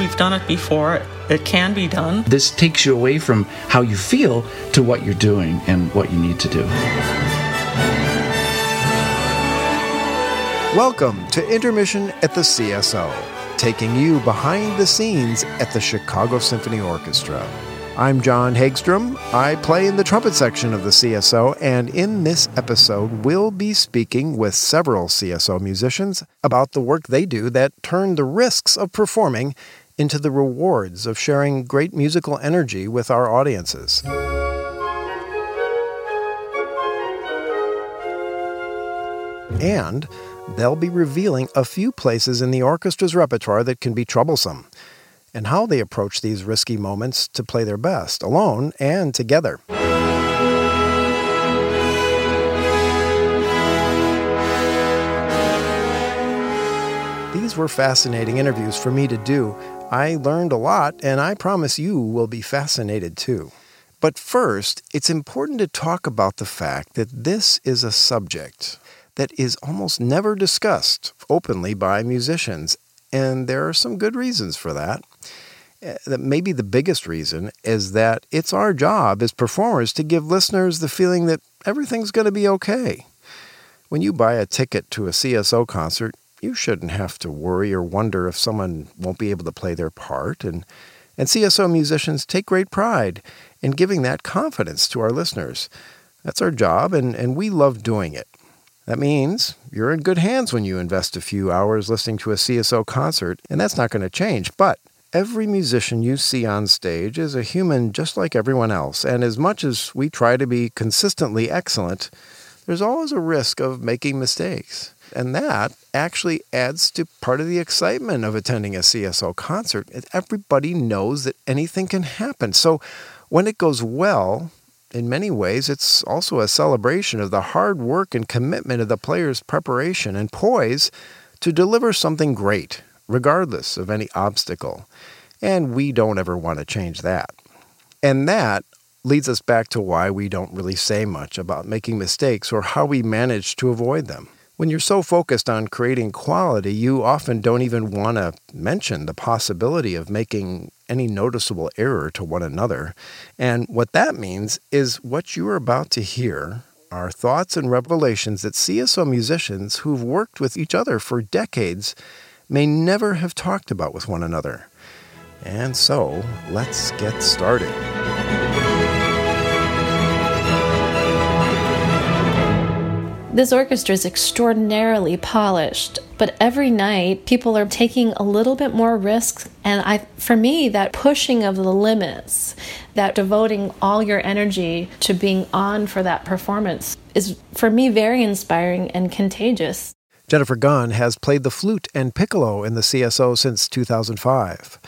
We've done it before. It can be done. This takes you away from how you feel to what you're doing and what you need to do. Welcome to Intermission at the CSO, taking you behind the scenes at the Chicago Symphony Orchestra. I'm John Hagstrom. I play in the trumpet section of the CSO, and in this episode, we'll be speaking with several CSO musicians about the work they do that turn the risks of performing into the rewards of sharing great musical energy with our audiences. And they'll be revealing a few places in the orchestra's repertoire that can be troublesome, and how they approach these risky moments to play their best, alone and together. These were fascinating interviews for me to do. I learned a lot, and I promise you will be fascinated too. But first, it's important to talk about the fact that this is a subject that is almost never discussed openly by musicians, and there are some good reasons for that. Uh, that maybe the biggest reason is that it's our job as performers to give listeners the feeling that everything's going to be okay. When you buy a ticket to a CSO concert, you shouldn't have to worry or wonder if someone won't be able to play their part. And, and CSO musicians take great pride in giving that confidence to our listeners. That's our job, and, and we love doing it. That means you're in good hands when you invest a few hours listening to a CSO concert, and that's not going to change. But every musician you see on stage is a human just like everyone else, and as much as we try to be consistently excellent, there's always a risk of making mistakes. And that actually adds to part of the excitement of attending a CSO concert. Everybody knows that anything can happen. So when it goes well, in many ways, it's also a celebration of the hard work and commitment of the player's preparation and poise to deliver something great, regardless of any obstacle. And we don't ever want to change that. And that leads us back to why we don't really say much about making mistakes or how we manage to avoid them. When you're so focused on creating quality, you often don't even want to mention the possibility of making any noticeable error to one another. And what that means is what you are about to hear are thoughts and revelations that CSO musicians who've worked with each other for decades may never have talked about with one another. And so, let's get started. This orchestra is extraordinarily polished, but every night people are taking a little bit more risks. And I, for me, that pushing of the limits, that devoting all your energy to being on for that performance is, for me, very inspiring and contagious. Jennifer Gunn has played the flute and piccolo in the CSO since 2005.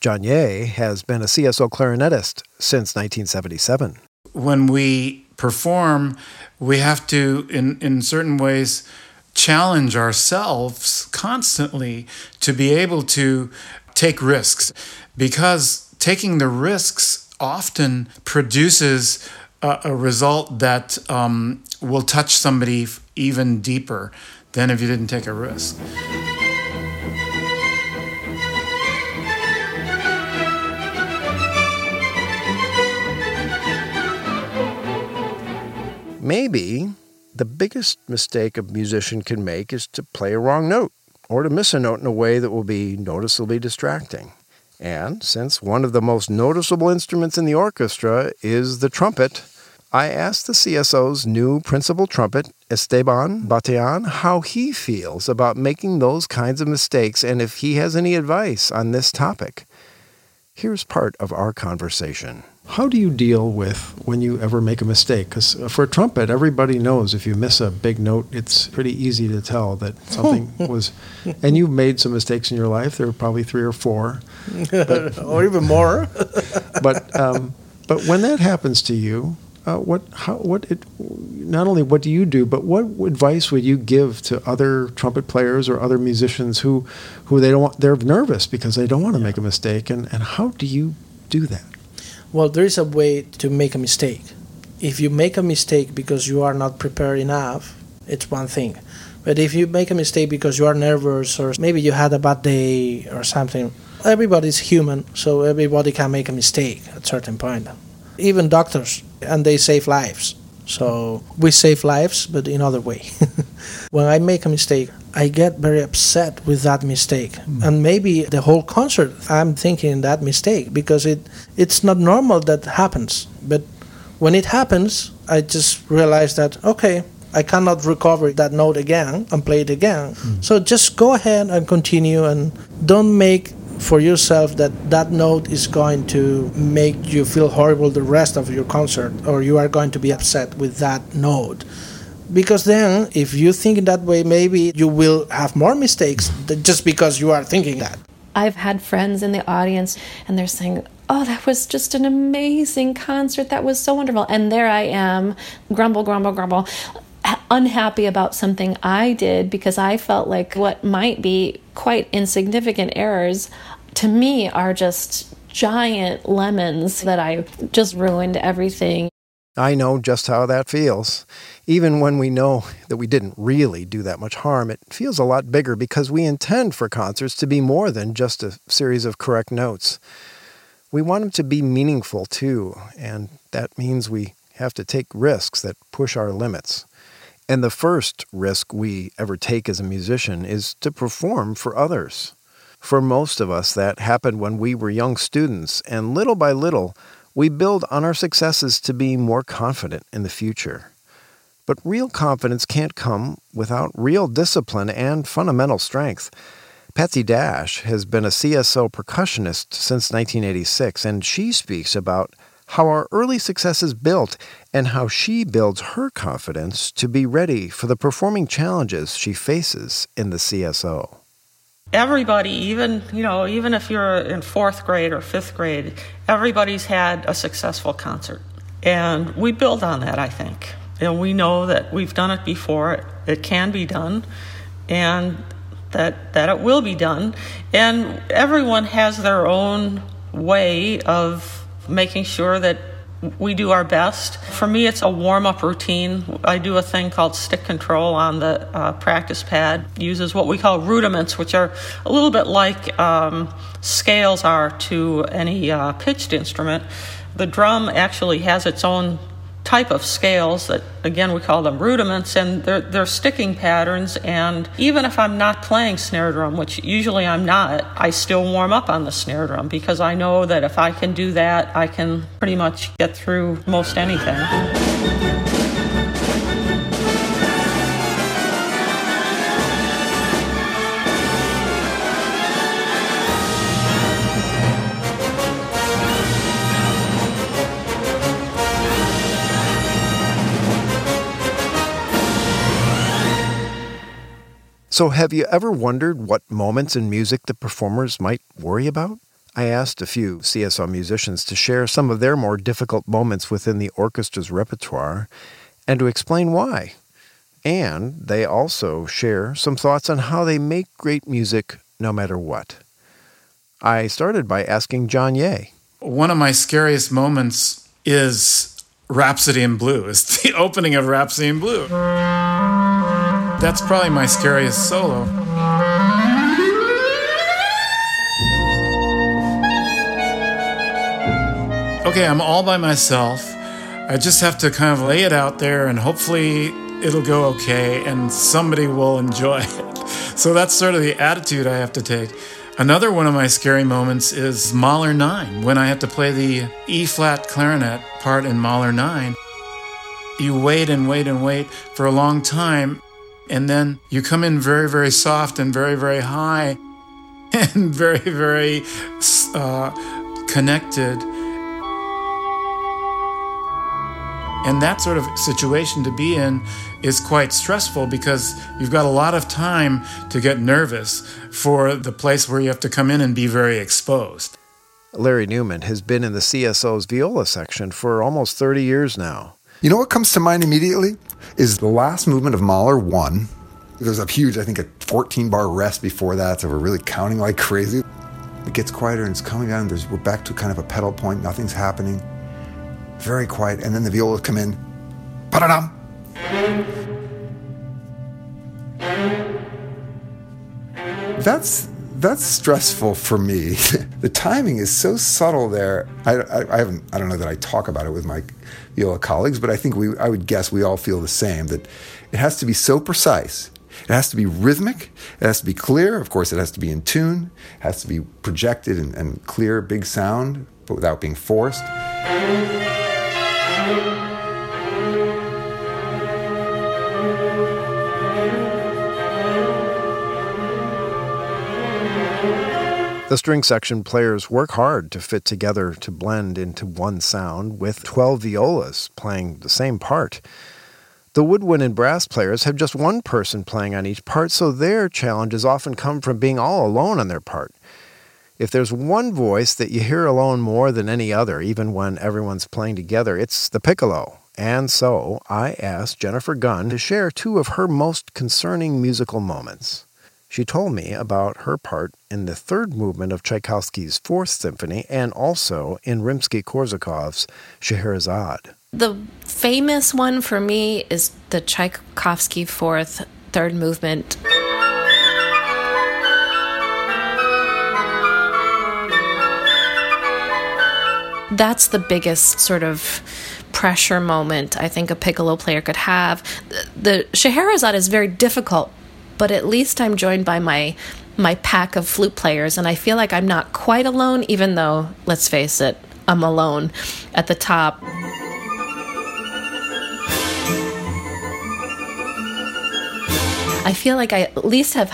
John Yeh has been a CSO clarinetist since 1977. When we perform, we have to, in, in certain ways, challenge ourselves constantly to be able to take risks because taking the risks often produces a, a result that um, will touch somebody even deeper than if you didn't take a risk. Maybe the biggest mistake a musician can make is to play a wrong note or to miss a note in a way that will be noticeably distracting. And since one of the most noticeable instruments in the orchestra is the trumpet, I asked the CSO's new principal trumpet, Esteban Batallán, how he feels about making those kinds of mistakes and if he has any advice on this topic. Here's part of our conversation. How do you deal with when you ever make a mistake? Because for a trumpet, everybody knows if you miss a big note, it's pretty easy to tell that something was. And you've made some mistakes in your life. There are probably three or four, but, or even more. but um, but when that happens to you, uh, what how what it not only what do you do, but what advice would you give to other trumpet players or other musicians who who they don't want, they're nervous because they don't want to yeah. make a mistake, and and how do you do that? Well, there is a way to make a mistake. If you make a mistake because you are not prepared enough, it's one thing. But if you make a mistake because you are nervous or maybe you had a bad day or something, Everybody's human, so everybody can make a mistake at certain point. Even doctors, and they save lives. So we save lives, but in other way. when I make a mistake, I get very upset with that mistake, mm. and maybe the whole concert I'm thinking that mistake because it it's not normal that happens. But when it happens, I just realize that okay, I cannot recover that note again and play it again. Mm. So just go ahead and continue and don't make for yourself that that note is going to make you feel horrible the rest of your concert or you are going to be upset with that note because then if you think that way maybe you will have more mistakes just because you are thinking that. I've had friends in the audience and they're saying oh that was just an amazing concert. That was so wonderful. And there i am grumble grumble grumble unhappy about something I did because I felt like what might be quite insignificant errors to me are just giant lemons that I just ruined everything. I know just how that feels. Even when we know that we didn't really do that much harm, it feels a lot bigger because we intend for concerts to be more than just a series of correct notes. We want them to be meaningful too, and that means we have to take risks that push our limits. And the first risk we ever take as a musician is to perform for others. For most of us, that happened when we were young students, and little by little, we build on our successes to be more confident in the future. But real confidence can't come without real discipline and fundamental strength. Patsy Dash has been a CSO percussionist since 1986, and she speaks about how our early successes built and how she builds her confidence to be ready for the performing challenges she faces in the CSO. Everybody, even you know, even if you're in fourth grade or fifth grade, everybody's had a successful concert, and we build on that. I think, and we know that we've done it before. It can be done, and that that it will be done. And everyone has their own way of making sure that we do our best. For me, it's a warm up routine. I do a thing called stick control on the uh, practice pad, uses what we call rudiments, which are a little bit like um, scales are to any uh, pitched instrument. The drum actually has its own type of scales that again we call them rudiments and they're, they're sticking patterns and even if i'm not playing snare drum which usually i'm not i still warm up on the snare drum because i know that if i can do that i can pretty much get through most anything So, have you ever wondered what moments in music the performers might worry about? I asked a few CSO musicians to share some of their more difficult moments within the orchestra's repertoire and to explain why. And they also share some thoughts on how they make great music no matter what. I started by asking John Yeh. One of my scariest moments is Rhapsody in Blue, is the opening of Rhapsody in Blue. That's probably my scariest solo. Okay, I'm all by myself. I just have to kind of lay it out there and hopefully it'll go okay and somebody will enjoy it. So that's sort of the attitude I have to take. Another one of my scary moments is Mahler 9, when I have to play the E flat clarinet part in Mahler 9. You wait and wait and wait for a long time, and then you come in very, very soft and very, very high and very, very uh, connected. And that sort of situation to be in is quite stressful because you've got a lot of time to get nervous for the place where you have to come in and be very exposed. Larry Neuman has been in the CSO's viola section for almost 30 years now. You know what comes to mind immediately? Is the last movement of Mahler 1. There's a huge, I think, a 14 bar rest before that, so we're really counting like crazy. It gets quieter and it's coming down. There's, we're back to kind of a pedal point. Nothing's happening. Very quiet. And then the viola come in. Pa-da-dum! That's that's stressful for me. the timing is so subtle there. I, I, I, haven't. I don't know that I talk about it with my viola colleagues, but I think we. I would guess we all feel the same. That it has to be so precise. It has to be rhythmic. It has to be clear. Of course, it has to be in tune. It has to be projected and, and clear, big sound, but without being forced. The string section players work hard to fit together to blend into one sound with 12 violas playing the same part. The woodwind and brass players have just one person playing on each part, so their challenges often come from being all alone on their part. If there's one voice that you hear alone more than any other, even when everyone's playing together, it's the piccolo. And so I asked Jennifer Gunn to share two of her most concerning musical moments. She told me about her part in the third movement of Tchaikovsky's Fourth Symphony and also in Rimsky Korsakov's Scheherazade. The famous one for me is the Tchaikovsky Fourth Third Movement. That's the biggest sort of pressure moment I think a piccolo player could have. The, the Scheherazade is very difficult but at least I'm joined by my my pack of flute players and I feel like I'm not quite alone even though let's face it I'm alone at the top. I feel like I at least have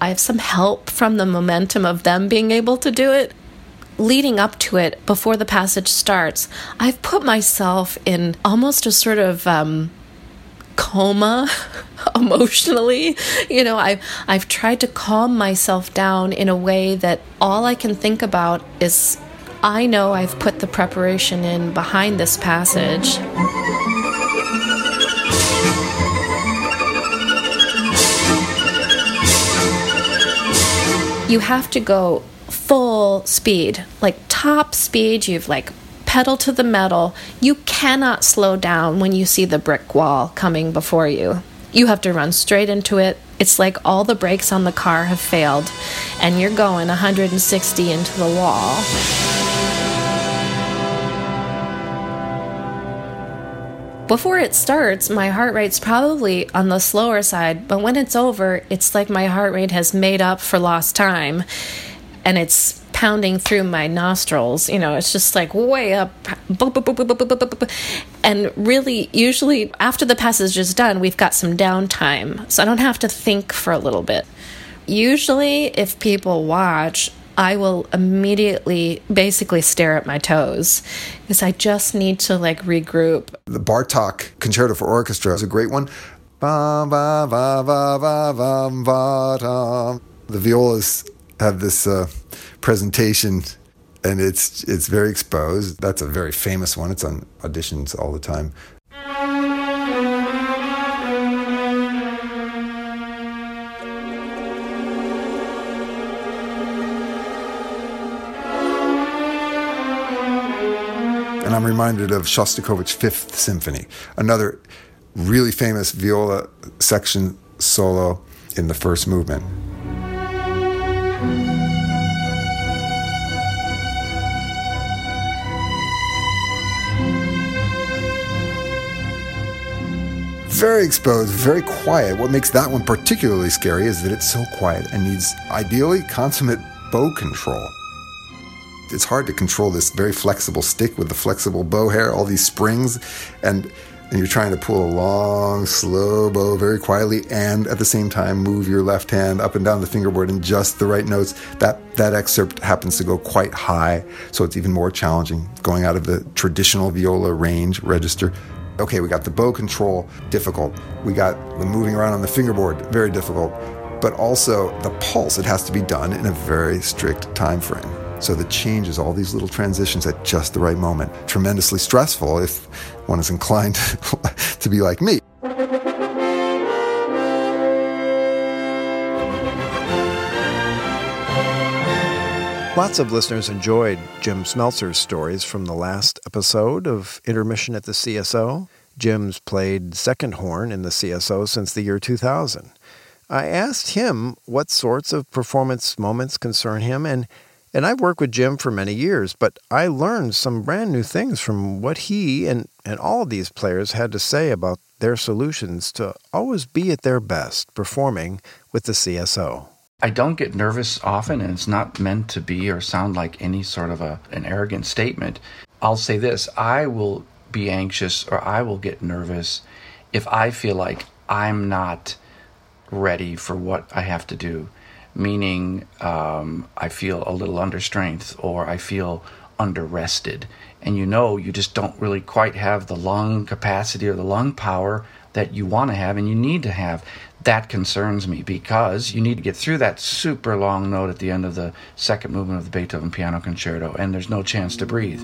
I have some help from the momentum of them being able to do it. Leading up to it, before the passage starts, I've put myself in almost a sort of um, coma emotionally. You know, I've I've tried to calm myself down in a way that all I can think about is I know I've put the preparation in behind this passage. You have to go full speed, like top speed. You've like pedal to the metal. You cannot slow down when you see the brick wall coming before you. You have to run straight into it. It's like all the brakes on the car have failed, and you're going 160 into the wall. Before it starts, my heart rate's probably on the slower side, but when it's over, it's like my heart rate has made up for lost time and it's pounding through my nostrils. You know, it's just like way up. And really, usually after the passage is done, we've got some downtime. So I don't have to think for a little bit. Usually, if people watch, I will immediately basically stare at my toes because I just need to like regroup. The Bartok Concerto for Orchestra is a great one. The ba, ba, have this uh, presentation and it's it's very exposed. That's a very famous one. It's on auditions all the time. And I'm reminded of Shostakovich's Fifth Symphony, another really famous viola section solo in the first movement. Very exposed, very quiet. What makes that one particularly scary is that it's so quiet and needs ideally consummate bow control. It's hard to control this very flexible stick with the flexible bow hair, all these springs, and and you're trying to pull a long, slow bow very quietly, and at the same time move your left hand up and down the fingerboard in just the right notes. That that excerpt happens to go quite high, so it's even more challenging, going out of the traditional viola range register okay, we got the bow control, difficult. We got the moving around on the fingerboard, very difficult. But also the pulse, it has to be done in a very strict time frame. So the changes, all these little transitions at just the right moment. Tremendously stressful if one is inclined to be like me. Lots of listeners enjoyed Jim Smelser's stories from the last episode of Intermission at the CSO. Jim's played second horn in the CSO since the year 2000. I asked him what sorts of performance moments concern him, and, and I've worked with Jim for many years, but I learned some brand new things from what he and, and all of these players had to say about their solutions to always be at their best performing with the CSO. I don't get nervous often, and it's not meant to be or sound like any sort of a, an arrogant statement. I'll say this I will be anxious or I will get nervous if I feel like I'm not ready for what I have to do, meaning um, I feel a little under strength or I feel under rested. And you know, you just don't really quite have the lung capacity or the lung power that you want to have and you need to have. That concerns me because you need to get through that super long note at the end of the second movement of the Beethoven Piano Concerto, and there's no chance to breathe.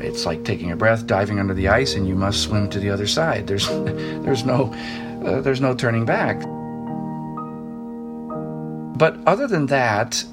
It's like taking a breath, diving under the ice, and you must swim to the other side. There's, there's no, uh, there's no turning back. But other than that,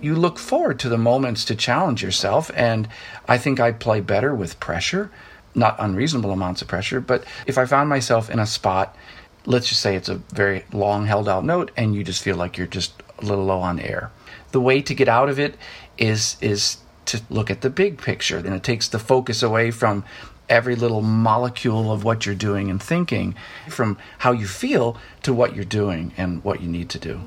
you look forward to the moments to challenge yourself, and I think I play better with pressure, not unreasonable amounts of pressure. But if I found myself in a spot, let's just say it's a very long held out note, and you just feel like you're just a little low on air, the way to get out of it is is to look at the big picture. And it takes the focus away from every little molecule of what you're doing and thinking, from how you feel to what you're doing and what you need to do.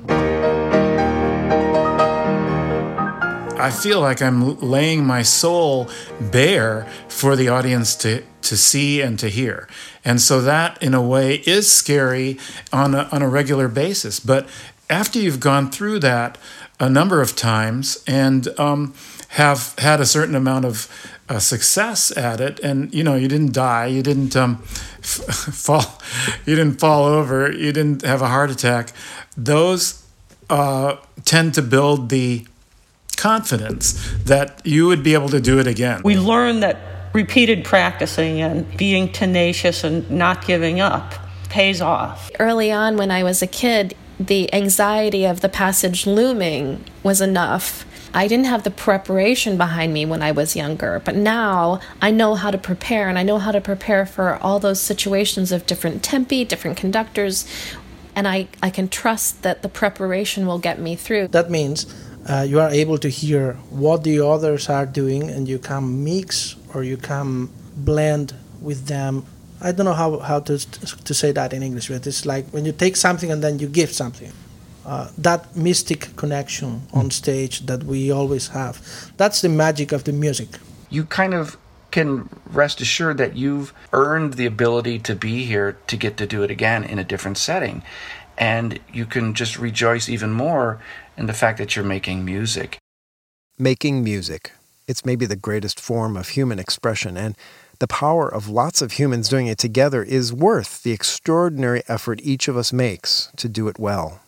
I feel like I'm laying my soul bare for the audience to, to see and to hear. And so that, in a way, is scary on a, on a regular basis. But after you've gone through that a number of times and um, have had a certain amount of uh, success at it, and you know, you didn't die, you didn't um, f- fall, you didn't fall over, you didn't have a heart attack. Those uh, tend to build the confidence that you would be able to do it again. We learn that repeated practicing and being tenacious and not giving up pays off. Early on, when I was a kid, the anxiety of the passage looming was enough. I didn't have the preparation behind me when I was younger, but now I know how to prepare and I know how to prepare for all those situations of different tempi, different conductors, and I, I can trust that the preparation will get me through. That means uh, you are able to hear what the others are doing and you can mix or you can blend with them. I don't know how, how to, to say that in English, but it's like when you take something and then you give something. Uh, that mystic connection on stage that we always have. That's the magic of the music. You kind of can rest assured that you've earned the ability to be here to get to do it again in a different setting. And you can just rejoice even more in the fact that you're making music. Making music. It's maybe the greatest form of human expression, and the power of lots of humans doing it together is worth the extraordinary effort each of us makes to do it well.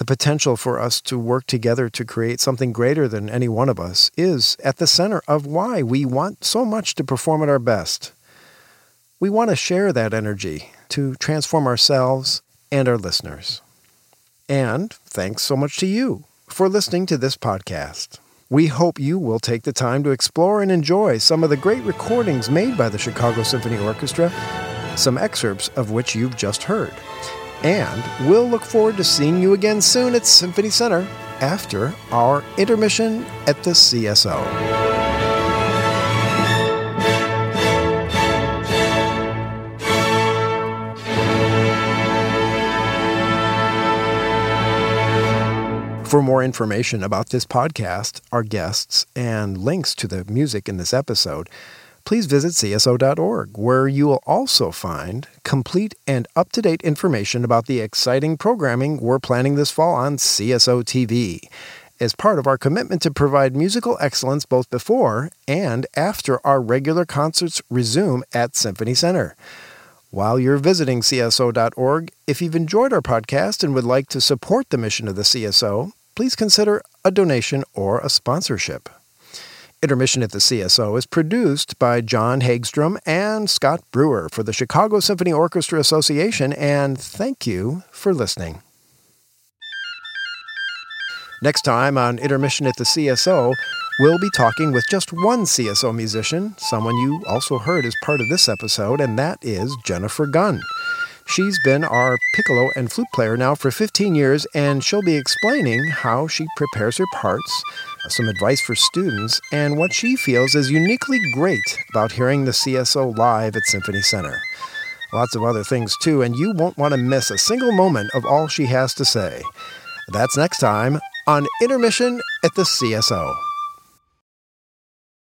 The potential for us to work together to create something greater than any one of us is at the center of why we want so much to perform at our best. We want to share that energy to transform ourselves and our listeners. And thanks so much to you for listening to this podcast. We hope you will take the time to explore and enjoy some of the great recordings made by the Chicago Symphony Orchestra, some excerpts of which you've just heard. And we'll look forward to seeing you again soon at Symphony Center after our intermission at the CSO. For more information about this podcast, our guests, and links to the music in this episode, please visit CSO.org, where you will also find complete and up to date information about the exciting programming we're planning this fall on CSO TV as part of our commitment to provide musical excellence both before and after our regular concerts resume at Symphony Center. While you're visiting CSO.org, if you've enjoyed our podcast and would like to support the mission of the CSO, please consider a donation or a sponsorship. Intermission at the CSO is produced by John Hagstrom and Scott Brewer for the Chicago Symphony Orchestra Association, and thank you for listening. Next time on Intermission at the CSO, we'll be talking with just one CSO musician, someone you also heard as part of this episode, and that is Jennifer Gunn. She's been our piccolo and flute player now for 15 years, and she'll be explaining how she prepares her parts, some advice for students, and what she feels is uniquely great about hearing the CSO live at Symphony Center. Lots of other things too, and you won't want to miss a single moment of all she has to say. That's next time on Intermission at the CSO.